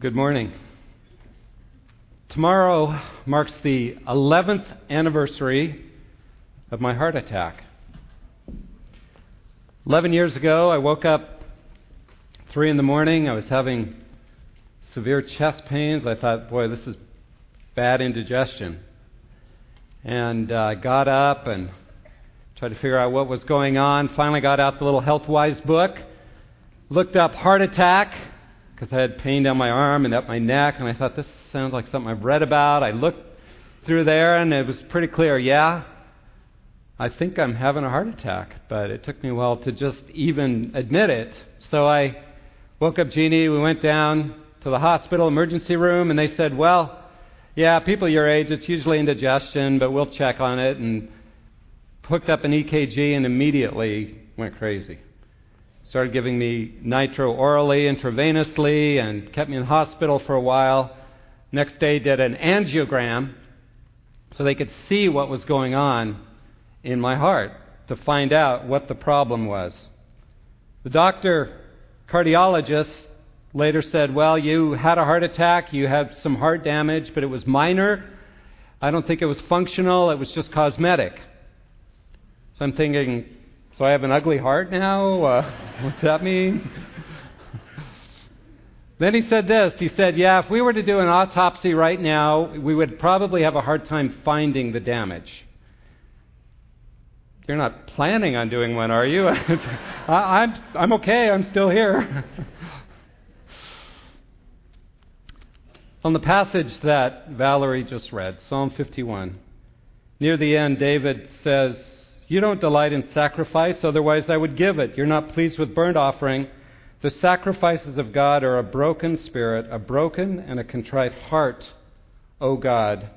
Good morning. Tomorrow marks the 11th anniversary of my heart attack. 11 years ago, I woke up 3 in the morning. I was having severe chest pains. I thought, boy, this is bad indigestion. And uh, I got up and tried to figure out what was going on. Finally, got out the little HealthWise book, looked up heart attack because I had pain down my arm and up my neck, and I thought this sounds like something I've read about. I looked through there, and it was pretty clear. Yeah, I think I'm having a heart attack, but it took me a while to just even admit it. So I woke up Jeannie. We went down to the hospital emergency room, and they said, "Well, yeah, people your age, it's usually indigestion, but we'll check on it." And hooked up an EKG, and immediately went crazy started giving me nitro orally, intravenously, and kept me in the hospital for a while. Next day, did an angiogram so they could see what was going on in my heart to find out what the problem was. The doctor, cardiologist, later said, Well, you had a heart attack, you had some heart damage, but it was minor. I don't think it was functional, it was just cosmetic. So I'm thinking, so I have an ugly heart now? Uh, what's that mean? then he said this. He said, Yeah, if we were to do an autopsy right now, we would probably have a hard time finding the damage. You're not planning on doing one, are you? I, I'm, I'm okay. I'm still here. On the passage that Valerie just read, Psalm 51, near the end, David says, you don't delight in sacrifice, otherwise I would give it. You're not pleased with burnt offering. The sacrifices of God are a broken spirit, a broken and a contrite heart, O God,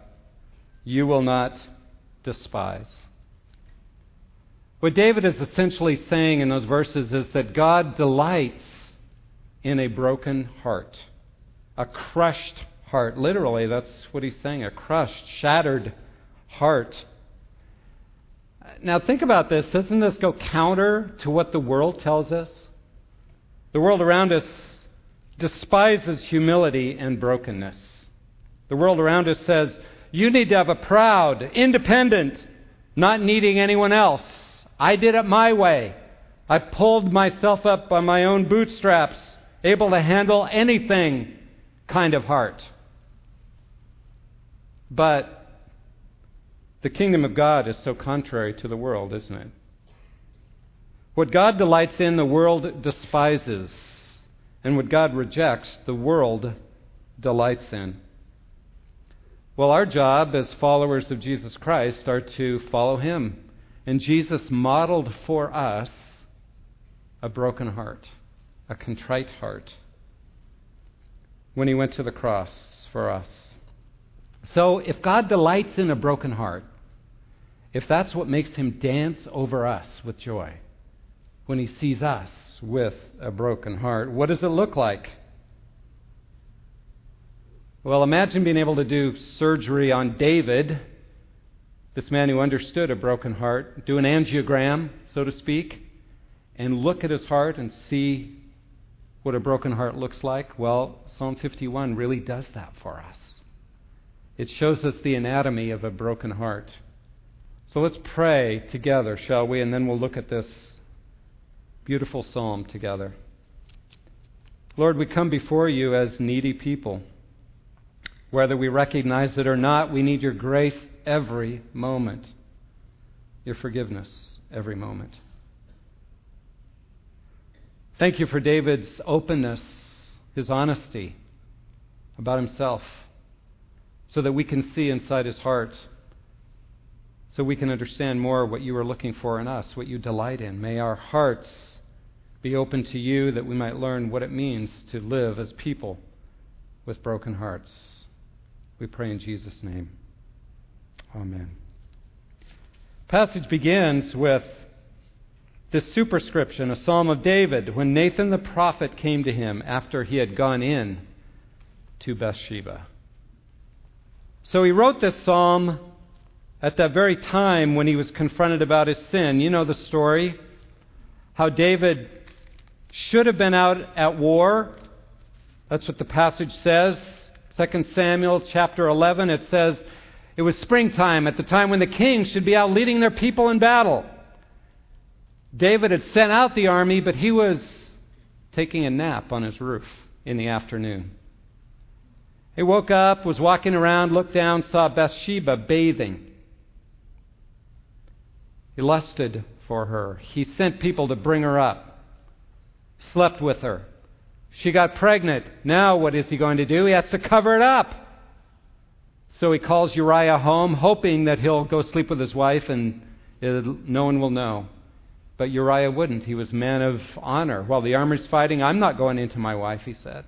you will not despise. What David is essentially saying in those verses is that God delights in a broken heart, a crushed heart. Literally, that's what he's saying a crushed, shattered heart. Now, think about this. Doesn't this go counter to what the world tells us? The world around us despises humility and brokenness. The world around us says, you need to have a proud, independent, not needing anyone else. I did it my way. I pulled myself up by my own bootstraps, able to handle anything kind of heart. But the kingdom of God is so contrary to the world, isn't it? What God delights in, the world despises. And what God rejects, the world delights in. Well, our job as followers of Jesus Christ are to follow Him. And Jesus modeled for us a broken heart, a contrite heart, when He went to the cross for us. So, if God delights in a broken heart, if that's what makes him dance over us with joy when he sees us with a broken heart, what does it look like? Well, imagine being able to do surgery on David, this man who understood a broken heart, do an angiogram, so to speak, and look at his heart and see what a broken heart looks like. Well, Psalm 51 really does that for us. It shows us the anatomy of a broken heart. So let's pray together, shall we? And then we'll look at this beautiful psalm together. Lord, we come before you as needy people. Whether we recognize it or not, we need your grace every moment, your forgiveness every moment. Thank you for David's openness, his honesty about himself, so that we can see inside his heart so we can understand more what you are looking for in us, what you delight in. May our hearts be open to you that we might learn what it means to live as people with broken hearts. We pray in Jesus' name. Amen. Passage begins with this superscription, a psalm of David, when Nathan the prophet came to him after he had gone in to Bathsheba. So he wrote this psalm at that very time when he was confronted about his sin. You know the story. How David should have been out at war That's what the passage says. 2 Samuel chapter 11, it says, It was springtime at the time when the kings should be out leading their people in battle. David had sent out the army, but he was taking a nap on his roof in the afternoon. He woke up, was walking around, looked down, saw Bathsheba bathing. He lusted for her. He sent people to bring her up, slept with her. She got pregnant. Now, what is he going to do? He has to cover it up. So he calls Uriah home, hoping that he'll go sleep with his wife and no one will know. But Uriah wouldn't. He was a man of honor. While the army's fighting, I'm not going into my wife, he said.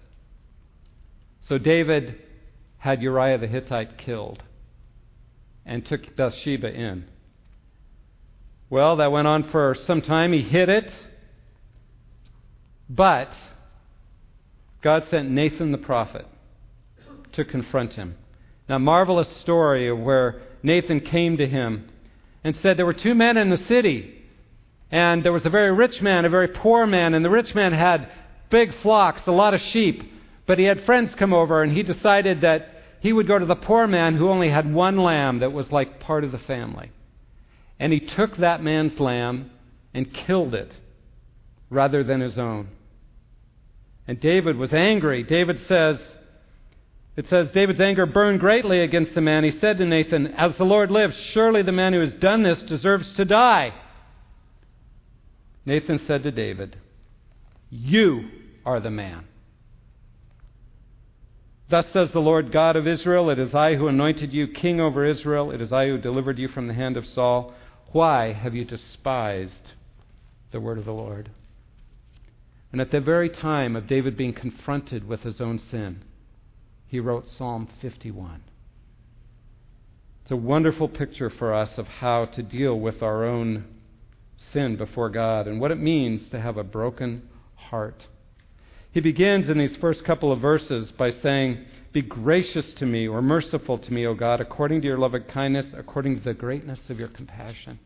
So David had Uriah the Hittite killed and took Bathsheba in. Well, that went on for some time. He hid it. But God sent Nathan the prophet to confront him. Now, marvelous story of where Nathan came to him and said, There were two men in the city. And there was a very rich man, a very poor man, and the rich man had big flocks, a lot of sheep. But he had friends come over, and he decided that he would go to the poor man who only had one lamb that was like part of the family. And he took that man's lamb and killed it rather than his own. And David was angry. David says, it says, David's anger burned greatly against the man. He said to Nathan, As the Lord lives, surely the man who has done this deserves to die. Nathan said to David, You are the man. Thus says the Lord God of Israel It is I who anointed you king over Israel. It is I who delivered you from the hand of Saul. Why have you despised the word of the Lord? And at the very time of David being confronted with his own sin, he wrote Psalm 51. It's a wonderful picture for us of how to deal with our own sin before God and what it means to have a broken heart. He begins in these first couple of verses by saying, Be gracious to me or merciful to me, O God, according to your loving kindness, according to the greatness of your compassion.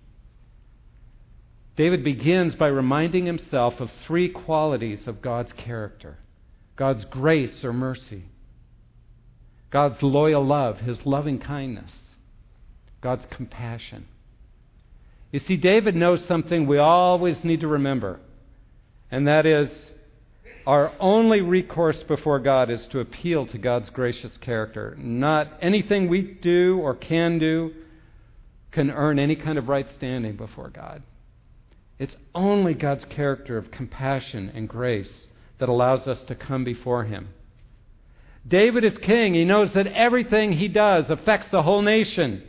David begins by reminding himself of three qualities of God's character God's grace or mercy, God's loyal love, his loving kindness, God's compassion. You see, David knows something we always need to remember, and that is our only recourse before God is to appeal to God's gracious character. Not anything we do or can do can earn any kind of right standing before God. It's only God's character of compassion and grace that allows us to come before Him. David is king. He knows that everything he does affects the whole nation.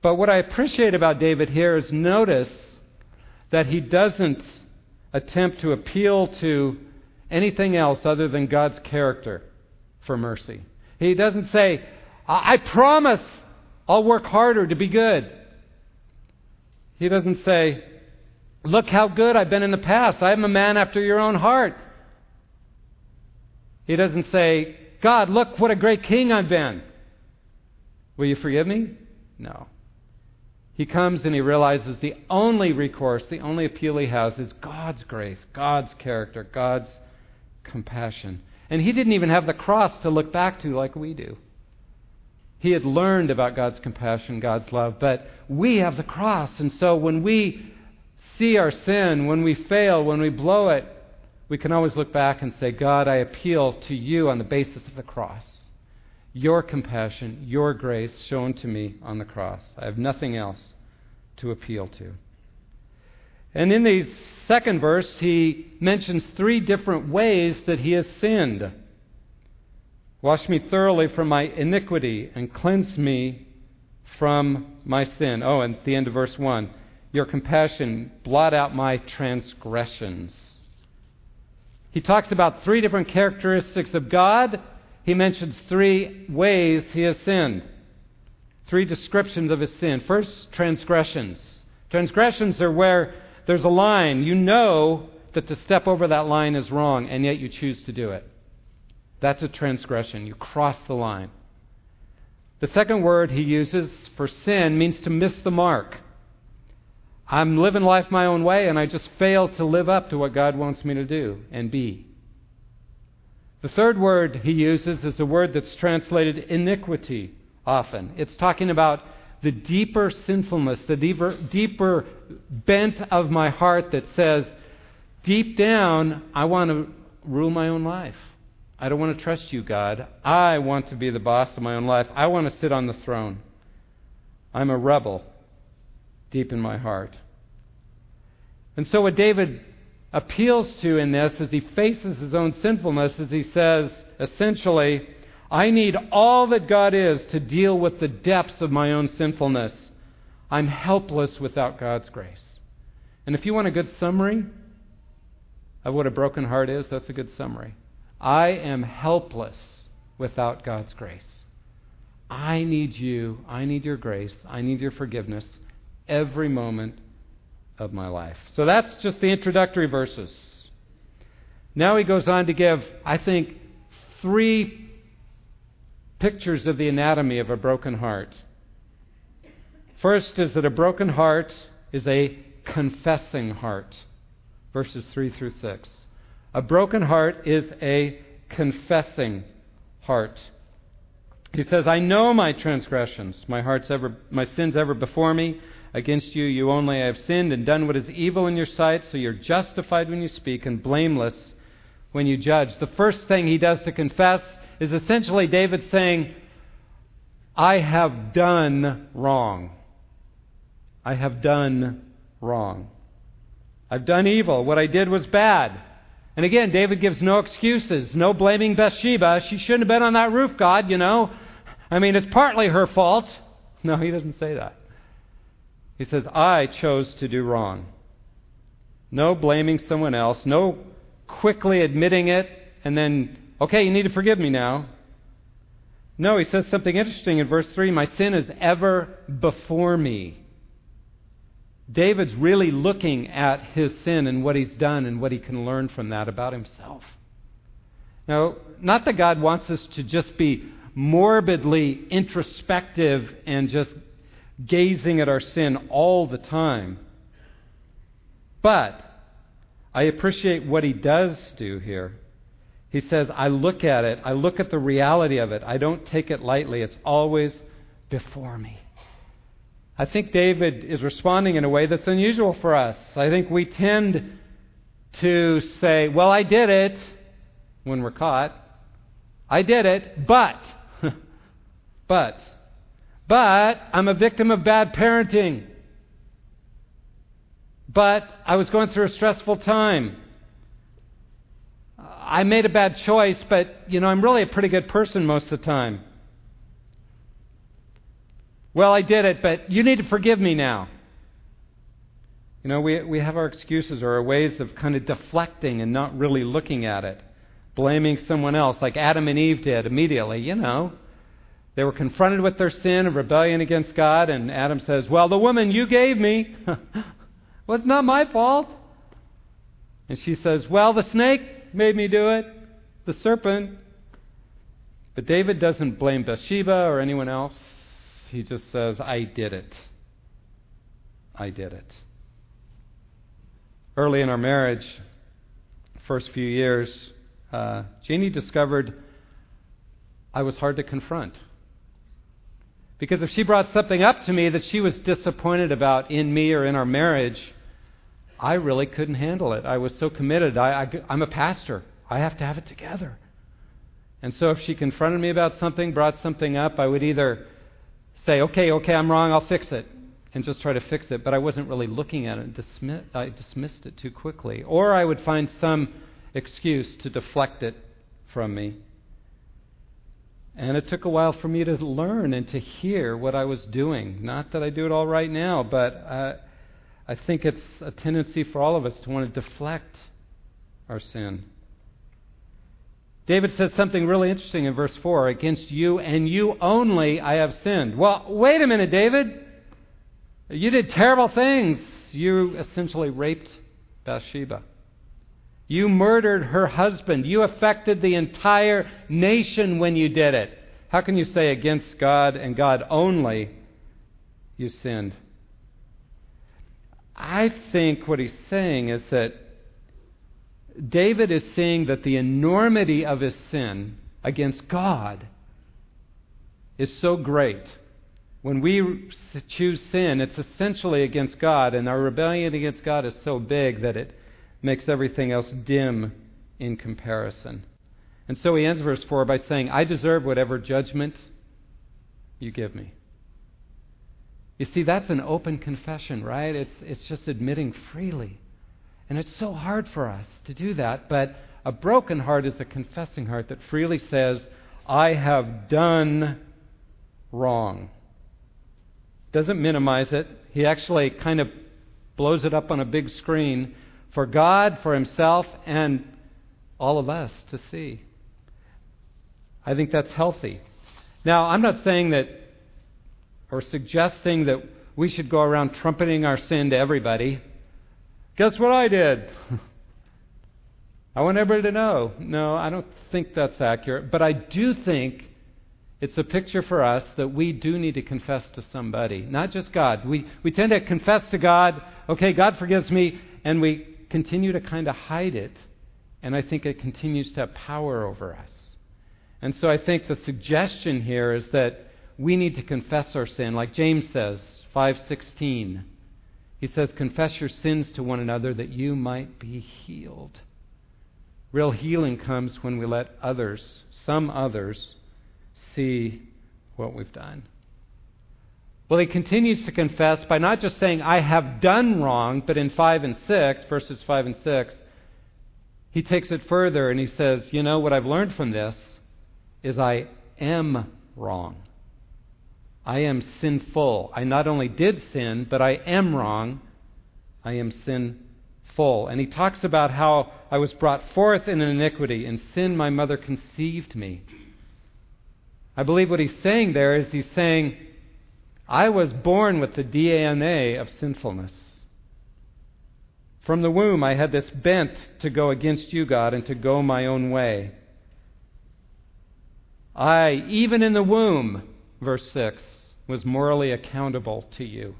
But what I appreciate about David here is notice that he doesn't attempt to appeal to anything else other than God's character for mercy. He doesn't say, I promise I'll work harder to be good. He doesn't say, Look how good I've been in the past. I am a man after your own heart. He doesn't say, God, look what a great king I've been. Will you forgive me? No. He comes and he realizes the only recourse, the only appeal he has is God's grace, God's character, God's compassion. And he didn't even have the cross to look back to like we do. He had learned about God's compassion, God's love, but we have the cross. And so when we see our sin, when we fail, when we blow it, we can always look back and say, God, I appeal to you on the basis of the cross your compassion, your grace shown to me on the cross. I have nothing else to appeal to. And in the second verse, he mentions three different ways that he has sinned. Wash me thoroughly from my iniquity and cleanse me from my sin. Oh, and at the end of verse 1 Your compassion, blot out my transgressions. He talks about three different characteristics of God he mentions three ways he has sinned, three descriptions of his sin. First, transgressions. Transgressions are where there's a line. You know that to step over that line is wrong, and yet you choose to do it. That's a transgression. You cross the line. The second word he uses for sin means to miss the mark. I'm living life my own way, and I just fail to live up to what God wants me to do and be. The third word he uses is a word that's translated iniquity often. It's talking about the deeper sinfulness, the deeper, deeper bent of my heart that says, deep down, I want to rule my own life. I don't want to trust you, God. I want to be the boss of my own life. I want to sit on the throne. I'm a rebel deep in my heart. And so, what David appeals to in this as he faces his own sinfulness as he says, essentially, I need all that God is to deal with the depths of my own sinfulness. I'm helpless without God's grace. And if you want a good summary of what a broken heart is, that's a good summary. I am helpless without God's grace. I need you. I need your grace. I need your forgiveness every moment of my life. So that's just the introductory verses. Now he goes on to give, I think, three pictures of the anatomy of a broken heart. First is that a broken heart is a confessing heart, verses 3 through 6. A broken heart is a confessing heart. He says, I know my transgressions, my heart's ever my sins ever before me. Against you, you only have sinned and done what is evil in your sight, so you're justified when you speak and blameless when you judge. The first thing he does to confess is essentially David saying, I have done wrong. I have done wrong. I've done evil. What I did was bad. And again, David gives no excuses, no blaming Bathsheba. She shouldn't have been on that roof, God, you know. I mean, it's partly her fault. No, he doesn't say that. He says, I chose to do wrong. No blaming someone else, no quickly admitting it and then, okay, you need to forgive me now. No, he says something interesting in verse 3 My sin is ever before me. David's really looking at his sin and what he's done and what he can learn from that about himself. Now, not that God wants us to just be morbidly introspective and just gazing at our sin all the time. But I appreciate what he does do here. He says, I look at it, I look at the reality of it, I don't take it lightly, it's always before me. I think David is responding in a way that's unusual for us. I think we tend to say, Well, I did it when we're caught. I did it, but, but, but I'm a victim of bad parenting. But I was going through a stressful time. I made a bad choice, but, you know, I'm really a pretty good person most of the time. Well, I did it, but you need to forgive me now. You know, we, we have our excuses or our ways of kind of deflecting and not really looking at it, blaming someone else, like Adam and Eve did immediately, you know. They were confronted with their sin and rebellion against God, and Adam says, Well, the woman you gave me, well, not my fault. And she says, Well, the snake made me do it, the serpent. But David doesn't blame Bathsheba or anyone else. He just says, I did it. I did it. Early in our marriage, first few years, uh, Jeannie discovered I was hard to confront. Because if she brought something up to me that she was disappointed about in me or in our marriage, I really couldn't handle it. I was so committed. I, I'm a pastor. I have to have it together. And so if she confronted me about something, brought something up, I would either say, okay, okay, I'm wrong, I'll fix it, and just try to fix it. But I wasn't really looking at it. Dismiss, I dismissed it too quickly. Or I would find some excuse to deflect it from me. And it took a while for me to learn and to hear what I was doing. Not that I do it all right now, but I think it's a tendency for all of us to want to deflect our sin. David says something really interesting in verse 4 Against you and you only I have sinned. Well, wait a minute, David. You did terrible things. You essentially raped Bathsheba. You murdered her husband. You affected the entire nation when you did it. How can you say against God and God only you sinned? I think what he's saying is that David is seeing that the enormity of his sin against God is so great. When we choose sin, it's essentially against God, and our rebellion against God is so big that it makes everything else dim in comparison. And so he ends verse 4 by saying, I deserve whatever judgment you give me. You see, that's an open confession, right? It's, it's just admitting freely. And it's so hard for us to do that, but a broken heart is a confessing heart that freely says, I have done wrong. Doesn't minimize it. He actually kind of blows it up on a big screen for God, for himself, and all of us to see. I think that's healthy. Now, I'm not saying that or suggesting that we should go around trumpeting our sin to everybody. Guess what I did? I want everybody to know. No, I don't think that's accurate. But I do think it's a picture for us that we do need to confess to somebody, not just God. We, we tend to confess to God, okay, God forgives me, and we continue to kind of hide it. And I think it continues to have power over us. And so I think the suggestion here is that we need to confess our sin, like James says, 516. He says, Confess your sins to one another that you might be healed. Real healing comes when we let others, some others, see what we've done. Well, he continues to confess by not just saying, I have done wrong, but in 5 and 6, verses 5 and 6, he takes it further and he says, You know, what I've learned from this is I am wrong. I am sinful. I not only did sin, but I am wrong. I am sinful. And he talks about how I was brought forth in iniquity. In sin, my mother conceived me. I believe what he's saying there is he's saying, I was born with the DNA of sinfulness. From the womb, I had this bent to go against you, God, and to go my own way. I, even in the womb, verse 6, was morally accountable to you,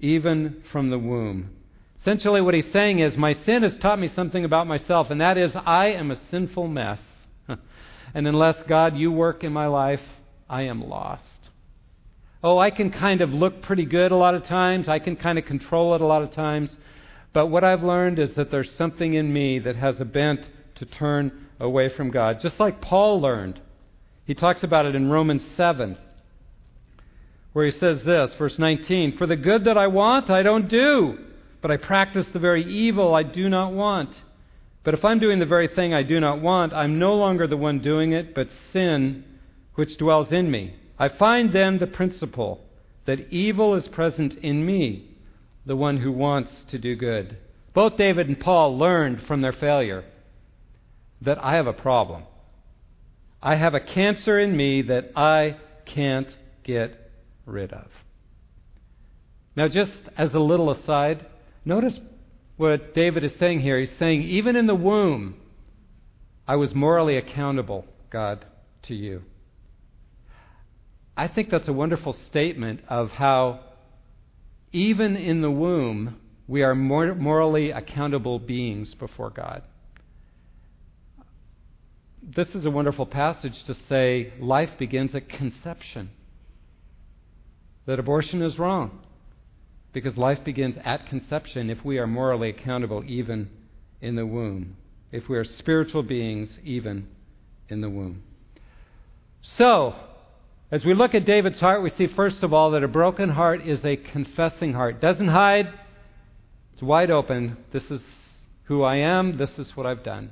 even from the womb. Essentially, what he's saying is, My sin has taught me something about myself, and that is, I am a sinful mess. and unless, God, you work in my life, I am lost. Oh, I can kind of look pretty good a lot of times, I can kind of control it a lot of times, but what I've learned is that there's something in me that has a bent to turn away from God, just like Paul learned. He talks about it in Romans 7 where he says this, verse 19 For the good that I want, I don't do, but I practice the very evil I do not want. But if I'm doing the very thing I do not want, I'm no longer the one doing it, but sin which dwells in me. I find then the principle that evil is present in me, the one who wants to do good. Both David and Paul learned from their failure that I have a problem. I have a cancer in me that I can't get rid of. Now, just as a little aside, notice what David is saying here. He's saying, even in the womb, I was morally accountable, God, to you. I think that's a wonderful statement of how, even in the womb, we are morally accountable beings before God. This is a wonderful passage to say life begins at conception that abortion is wrong because life begins at conception if we are morally accountable even in the womb, if we are spiritual beings even in the womb. So, as we look at David's heart, we see first of all that a broken heart is a confessing heart. Doesn't hide, it's wide open. This is who I am, this is what I've done.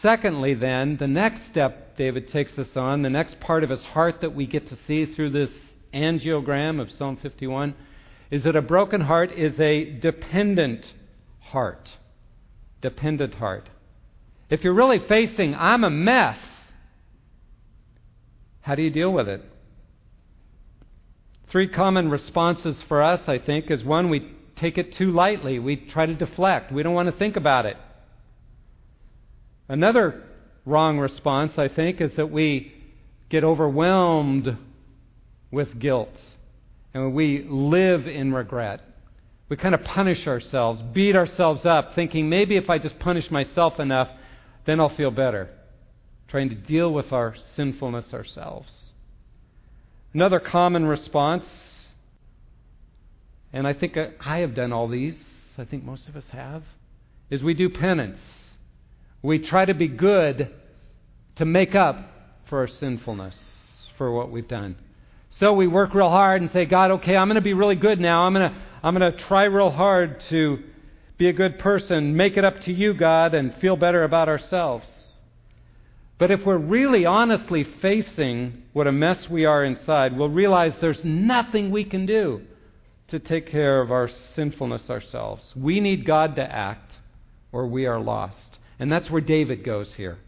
Secondly, then, the next step David takes us on, the next part of his heart that we get to see through this angiogram of Psalm 51 is that a broken heart is a dependent heart. Dependent heart. If you're really facing, I'm a mess, how do you deal with it? Three common responses for us, I think, is one, we take it too lightly. We try to deflect. We don't want to think about it. Another wrong response, I think, is that we get overwhelmed with guilt. And we live in regret. We kind of punish ourselves, beat ourselves up, thinking maybe if I just punish myself enough, then I'll feel better. Trying to deal with our sinfulness ourselves. Another common response, and I think I have done all these, I think most of us have, is we do penance. We try to be good to make up for our sinfulness, for what we've done. So we work real hard and say, God, okay, I'm going to be really good now. I'm going to, I'm going to try real hard to be a good person, make it up to you, God, and feel better about ourselves. But if we're really honestly facing what a mess we are inside, we'll realize there's nothing we can do to take care of our sinfulness ourselves. We need God to act, or we are lost. And that's where David goes here.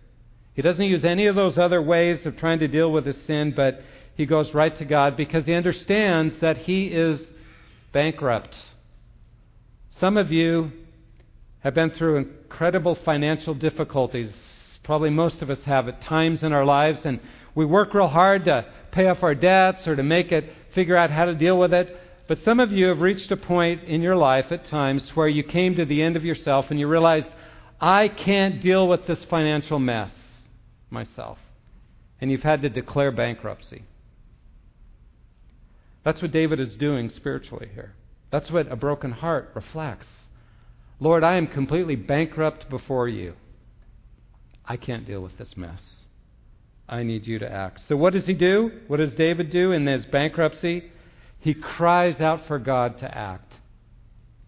He doesn't use any of those other ways of trying to deal with his sin, but he goes right to God because he understands that he is bankrupt. Some of you have been through incredible financial difficulties. Probably most of us have at times in our lives, and we work real hard to pay off our debts or to make it, figure out how to deal with it. But some of you have reached a point in your life at times where you came to the end of yourself and you realized, I can't deal with this financial mess myself. And you've had to declare bankruptcy. That's what David is doing spiritually here. That's what a broken heart reflects. Lord, I am completely bankrupt before you. I can't deal with this mess. I need you to act. So, what does he do? What does David do in his bankruptcy? He cries out for God to act.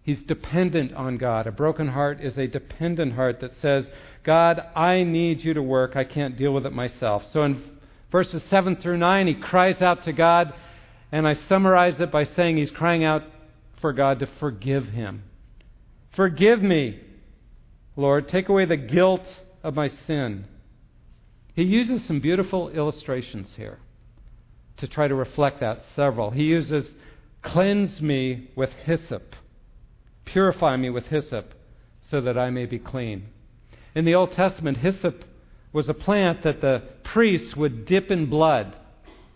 He's dependent on God. A broken heart is a dependent heart that says, God, I need you to work. I can't deal with it myself. So in verses 7 through 9, he cries out to God, and I summarize it by saying he's crying out for God to forgive him. Forgive me, Lord. Take away the guilt of my sin. He uses some beautiful illustrations here to try to reflect that, several. He uses cleanse me with hyssop, purify me with hyssop, so that I may be clean. In the Old Testament, hyssop was a plant that the priests would dip in blood,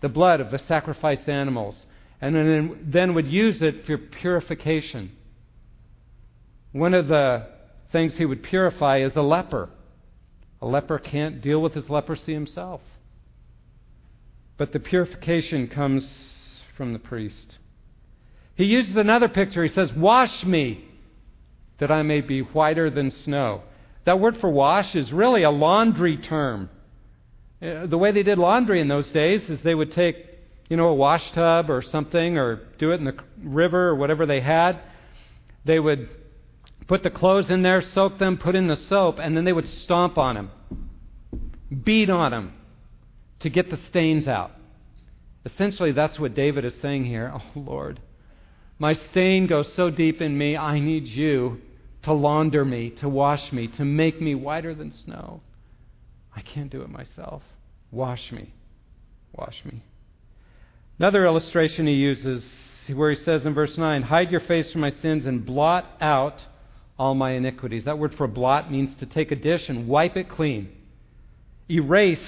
the blood of the sacrificed animals, and then would use it for purification. One of the things he would purify is a leper. A leper can't deal with his leprosy himself. But the purification comes from the priest. He uses another picture. He says, Wash me that I may be whiter than snow. That word for wash is really a laundry term. Uh, the way they did laundry in those days is they would take, you know, a wash tub or something or do it in the river or whatever they had. They would put the clothes in there, soak them, put in the soap, and then they would stomp on them, beat on them to get the stains out. Essentially, that's what David is saying here. Oh, Lord, my stain goes so deep in me, I need you to launder me, to wash me, to make me whiter than snow. I can't do it myself. Wash me. Wash me. Another illustration he uses where he says in verse 9, Hide your face from my sins and blot out all my iniquities. That word for blot means to take a dish and wipe it clean, erase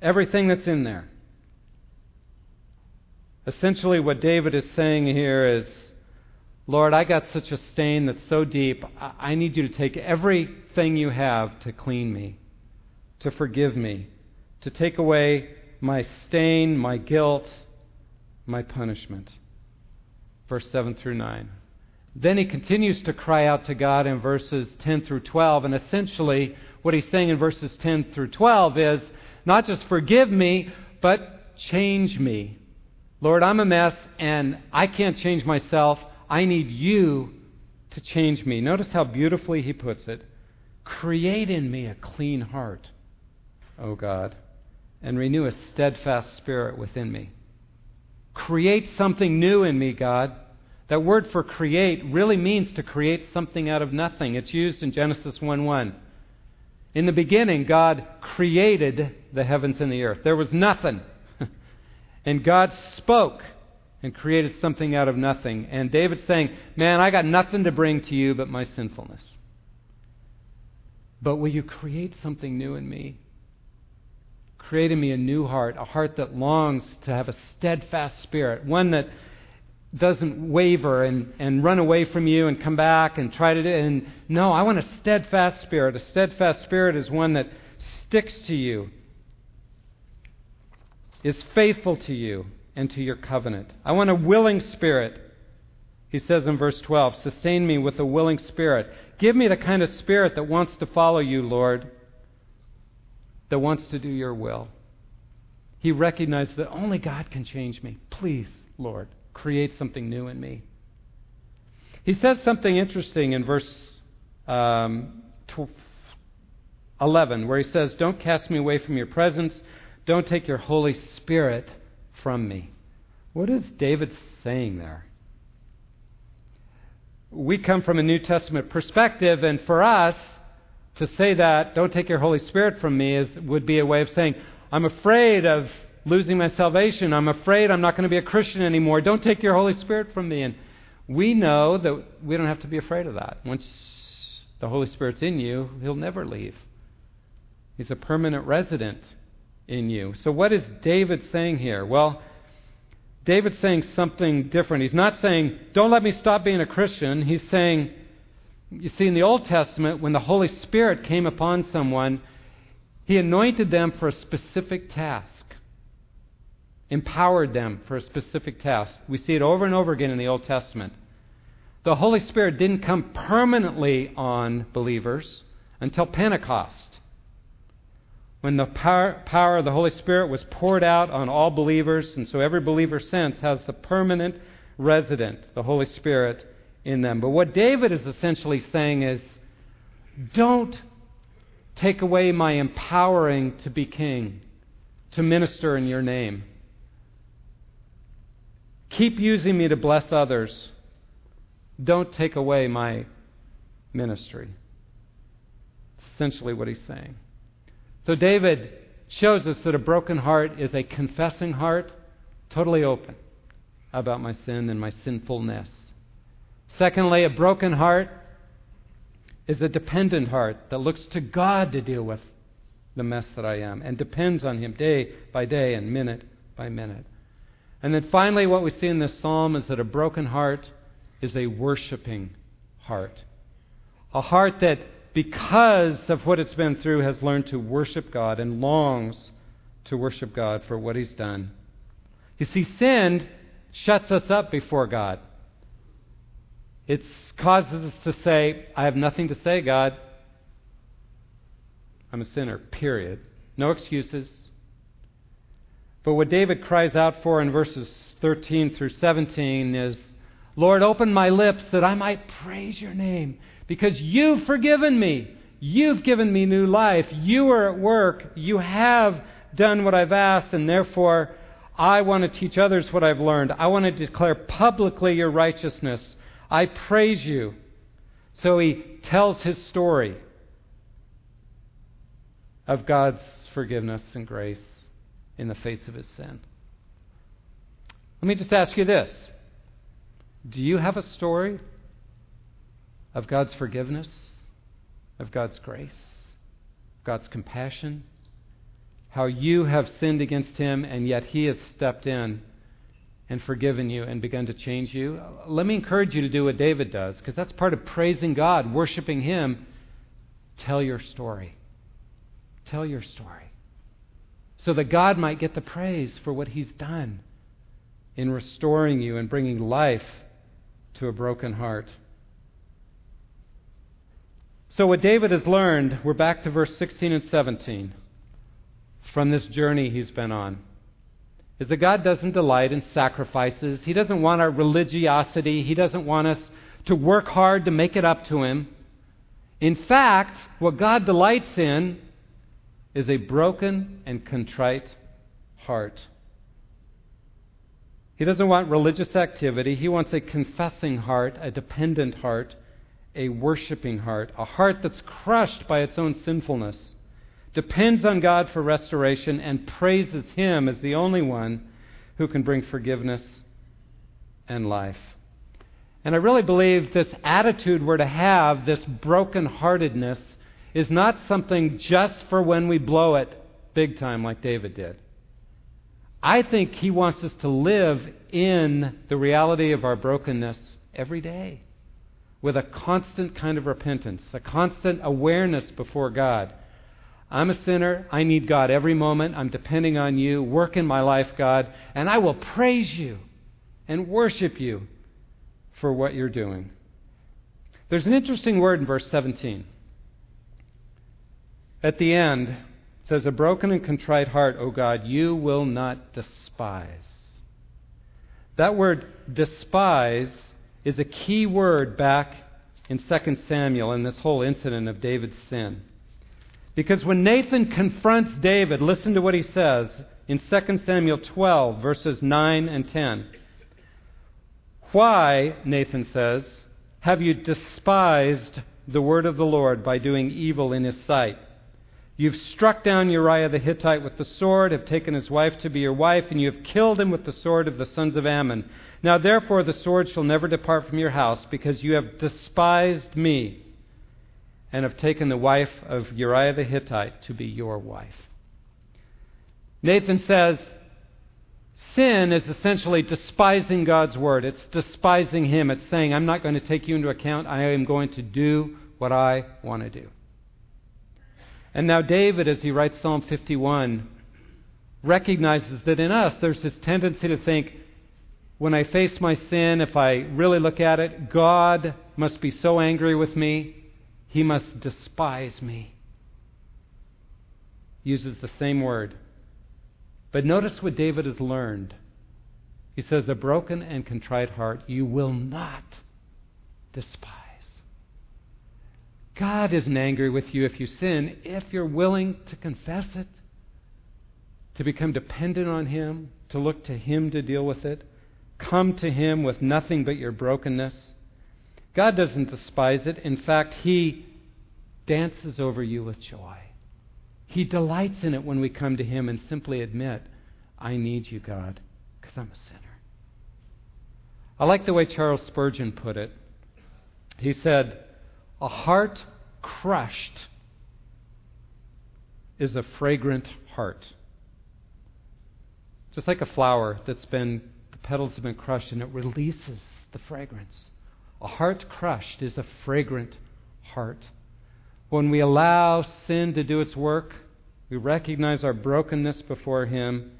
everything that's in there. Essentially, what David is saying here is Lord, I got such a stain that's so deep. I need you to take everything you have to clean me, to forgive me, to take away my stain, my guilt, my punishment. Verse 7 through 9. Then he continues to cry out to God in verses 10 through 12. And essentially, what he's saying in verses 10 through 12 is not just forgive me, but change me. Lord, I'm a mess and I can't change myself. I need you to change me. Notice how beautifully he puts it. Create in me a clean heart, O God, and renew a steadfast spirit within me. Create something new in me, God. That word for create really means to create something out of nothing. It's used in Genesis 1 1. In the beginning, God created the heavens and the earth. There was nothing. and God spoke, and created something out of nothing. And David's saying, Man, I got nothing to bring to you but my sinfulness. But will you create something new in me? Create in me a new heart, a heart that longs to have a steadfast spirit, one that doesn't waver and, and run away from you and come back and try to do and no i want a steadfast spirit. A steadfast spirit is one that sticks to you is faithful to you and to your covenant. I want a willing spirit he says in verse 12 sustain me with a willing spirit. Give me the kind of spirit that wants to follow you lord that wants to do your will. He recognized that only god can change me. Please lord create something new in me. He says something interesting in verse um, 11, where he says, Don't cast me away from your presence. Don't take your Holy Spirit from me. What is David saying there? We come from a New Testament perspective, and for us to say that, don't take your Holy Spirit from me, is, would be a way of saying, I'm afraid of losing my salvation. I'm afraid I'm not going to be a Christian anymore. Don't take your Holy Spirit from me. And we know that we don't have to be afraid of that. Once the Holy Spirit's in you, He'll never leave. He's a permanent resident in you. So, what is David saying here? Well, David's saying something different. He's not saying, don't let me stop being a Christian. He's saying, you see, in the Old Testament, when the Holy Spirit came upon someone, He anointed them for a specific task empowered them for a specific task. We see it over and over again in the Old Testament. The Holy Spirit didn't come permanently on believers until Pentecost, when the power, power of the Holy Spirit was poured out on all believers, and so every believer since has the permanent resident, the Holy Spirit, in them. But what David is essentially saying is don't take away my empowering to be king, to minister in your name. Keep using me to bless others. Don't take away my ministry. essentially what he's saying. So David shows us that a broken heart is a confessing heart, totally open about my sin and my sinfulness. Secondly, a broken heart is a dependent heart that looks to God to deal with the mess that I am and depends on Him day by day and minute by minute. And then finally, what we see in this psalm is that a broken heart is a worshiping heart. A heart that, because of what it's been through, has learned to worship God and longs to worship God for what He's done. You see, sin shuts us up before God. It causes us to say, I have nothing to say, God. I'm a sinner, period. No excuses, but what David cries out for in verses 13 through 17 is, Lord, open my lips that I might praise your name, because you've forgiven me. You've given me new life. You are at work. You have done what I've asked, and therefore I want to teach others what I've learned. I want to declare publicly your righteousness. I praise you. So he tells his story of God's forgiveness and grace in the face of his sin. Let me just ask you this Do you have a story of God's forgiveness, of God's grace, God's compassion? How you have sinned against him and yet he has stepped in and forgiven you and begun to change you. Let me encourage you to do what David does, because that's part of praising God, worshiping him. Tell your story. Tell your story so that God might get the praise for what He's done in restoring you and bringing life to a broken heart. So, what David has learned, we're back to verse 16 and 17 from this journey he's been on, is that God doesn't delight in sacrifices. He doesn't want our religiosity. He doesn't want us to work hard to make it up to Him. In fact, what God delights in is a broken and contrite heart. He doesn't want religious activity. He wants a confessing heart, a dependent heart, a worshiping heart, a heart that's crushed by its own sinfulness, depends on God for restoration, and praises Him as the only one who can bring forgiveness and life. And I really believe this attitude we're to have, this brokenheartedness, is not something just for when we blow it big time like David did. I think He wants us to live in the reality of our brokenness every day with a constant kind of repentance, a constant awareness before God. I'm a sinner. I need God every moment. I'm depending on you. Work in my life, God, and I will praise you and worship you for what you're doing. There's an interesting word in verse 17. At the end, it says, A broken and contrite heart, O God, you will not despise. That word despise is a key word back in 2 Samuel in this whole incident of David's sin. Because when Nathan confronts David, listen to what he says in 2 Samuel 12, verses 9 and 10. Why, Nathan says, have you despised the word of the Lord by doing evil in his sight? You've struck down Uriah the Hittite with the sword, have taken his wife to be your wife, and you have killed him with the sword of the sons of Ammon. Now therefore the sword shall never depart from your house, because you have despised me, and have taken the wife of Uriah the Hittite to be your wife. Nathan says, Sin is essentially despising God's word. It's despising Him. It's saying, I'm not going to take you into account. I am going to do what I want to do. And now, David, as he writes Psalm 51, recognizes that in us there's this tendency to think, when I face my sin, if I really look at it, God must be so angry with me, He must despise me. Uses the same word. But notice what David has learned. He says, A broken and contrite heart you will not despise. God isn't angry with you if you sin, if you're willing to confess it, to become dependent on Him, to look to Him to deal with it, come to Him with nothing but your brokenness. God doesn't despise it. In fact, He dances over you with joy. He delights in it when we come to Him and simply admit, I need you, God, because I'm a sinner. I like the way Charles Spurgeon put it. He said, A heart crushed is a fragrant heart. Just like a flower that's been, the petals have been crushed and it releases the fragrance. A heart crushed is a fragrant heart. When we allow sin to do its work, we recognize our brokenness before Him.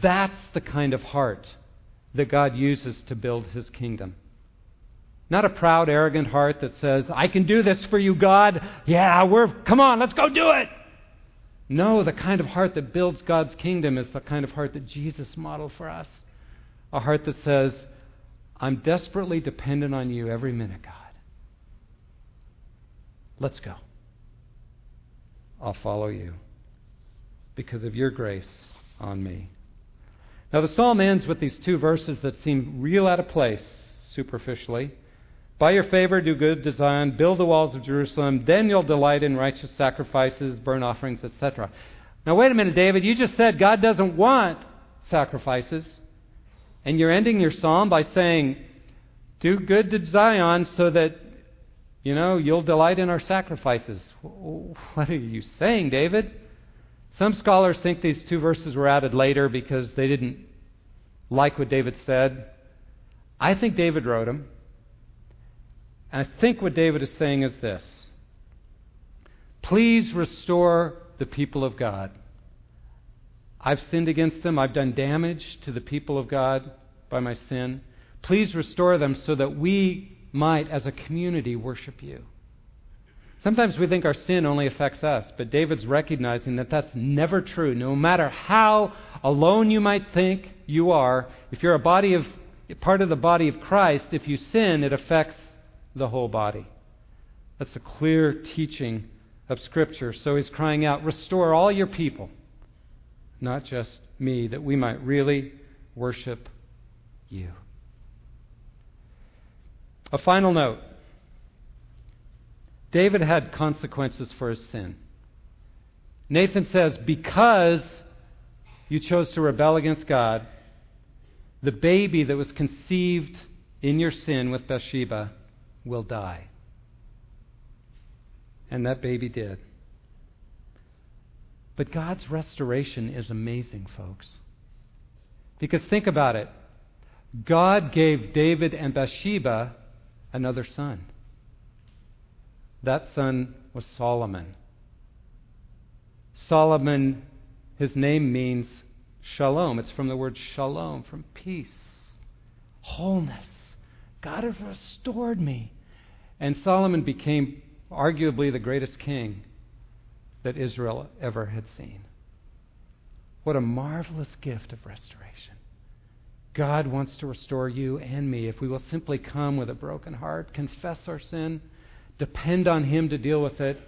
That's the kind of heart that God uses to build His kingdom. Not a proud, arrogant heart that says, I can do this for you, God. Yeah, we're, come on, let's go do it. No, the kind of heart that builds God's kingdom is the kind of heart that Jesus modeled for us. A heart that says, I'm desperately dependent on you every minute, God. Let's go. I'll follow you because of your grace on me. Now, the psalm ends with these two verses that seem real out of place superficially. By your favor, do good to Zion, build the walls of Jerusalem, then you'll delight in righteous sacrifices, burnt offerings, etc. Now, wait a minute, David. You just said God doesn't want sacrifices. And you're ending your psalm by saying, Do good to Zion so that you know, you'll delight in our sacrifices. What are you saying, David? Some scholars think these two verses were added later because they didn't like what David said. I think David wrote them. I think what David is saying is this Please restore the people of God. I've sinned against them, I've done damage to the people of God by my sin. Please restore them so that we might, as a community, worship you. Sometimes we think our sin only affects us, but David's recognizing that that's never true. No matter how alone you might think you are, if you're a body of part of the body of Christ, if you sin, it affects the whole body. That's a clear teaching of Scripture. So he's crying out, Restore all your people, not just me, that we might really worship you. A final note David had consequences for his sin. Nathan says, Because you chose to rebel against God, the baby that was conceived in your sin with Bathsheba will die. And that baby did. But God's restoration is amazing, folks. Because think about it God gave David and Bathsheba another son. That son was Solomon. Solomon, his name means shalom. It's from the word shalom, from peace, wholeness. God has restored me. And Solomon became arguably the greatest king that Israel ever had seen. What a marvelous gift of restoration. God wants to restore you and me if we will simply come with a broken heart, confess our sin, depend on Him to deal with it,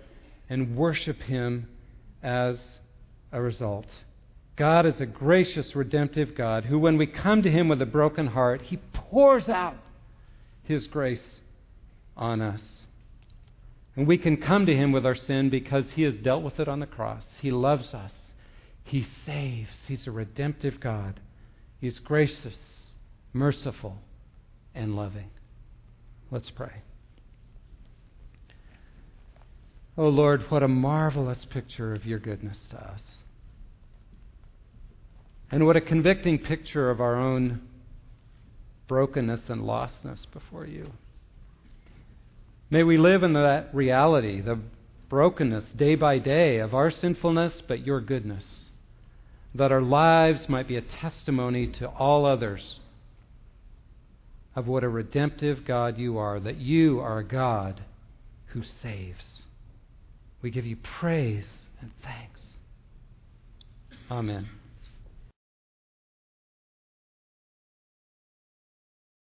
and worship Him as a result. God is a gracious, redemptive God who, when we come to Him with a broken heart, He pours out His grace on us. And we can come to Him with our sin because He has dealt with it on the cross. He loves us, He saves. He's a redemptive God. He's gracious, merciful, and loving. Let's pray. Oh Lord, what a marvelous picture of your goodness to us. And what a convicting picture of our own brokenness and lostness before you. May we live in that reality, the brokenness day by day of our sinfulness, but your goodness, that our lives might be a testimony to all others of what a redemptive God you are, that you are a God who saves. We give you praise and thanks. Amen.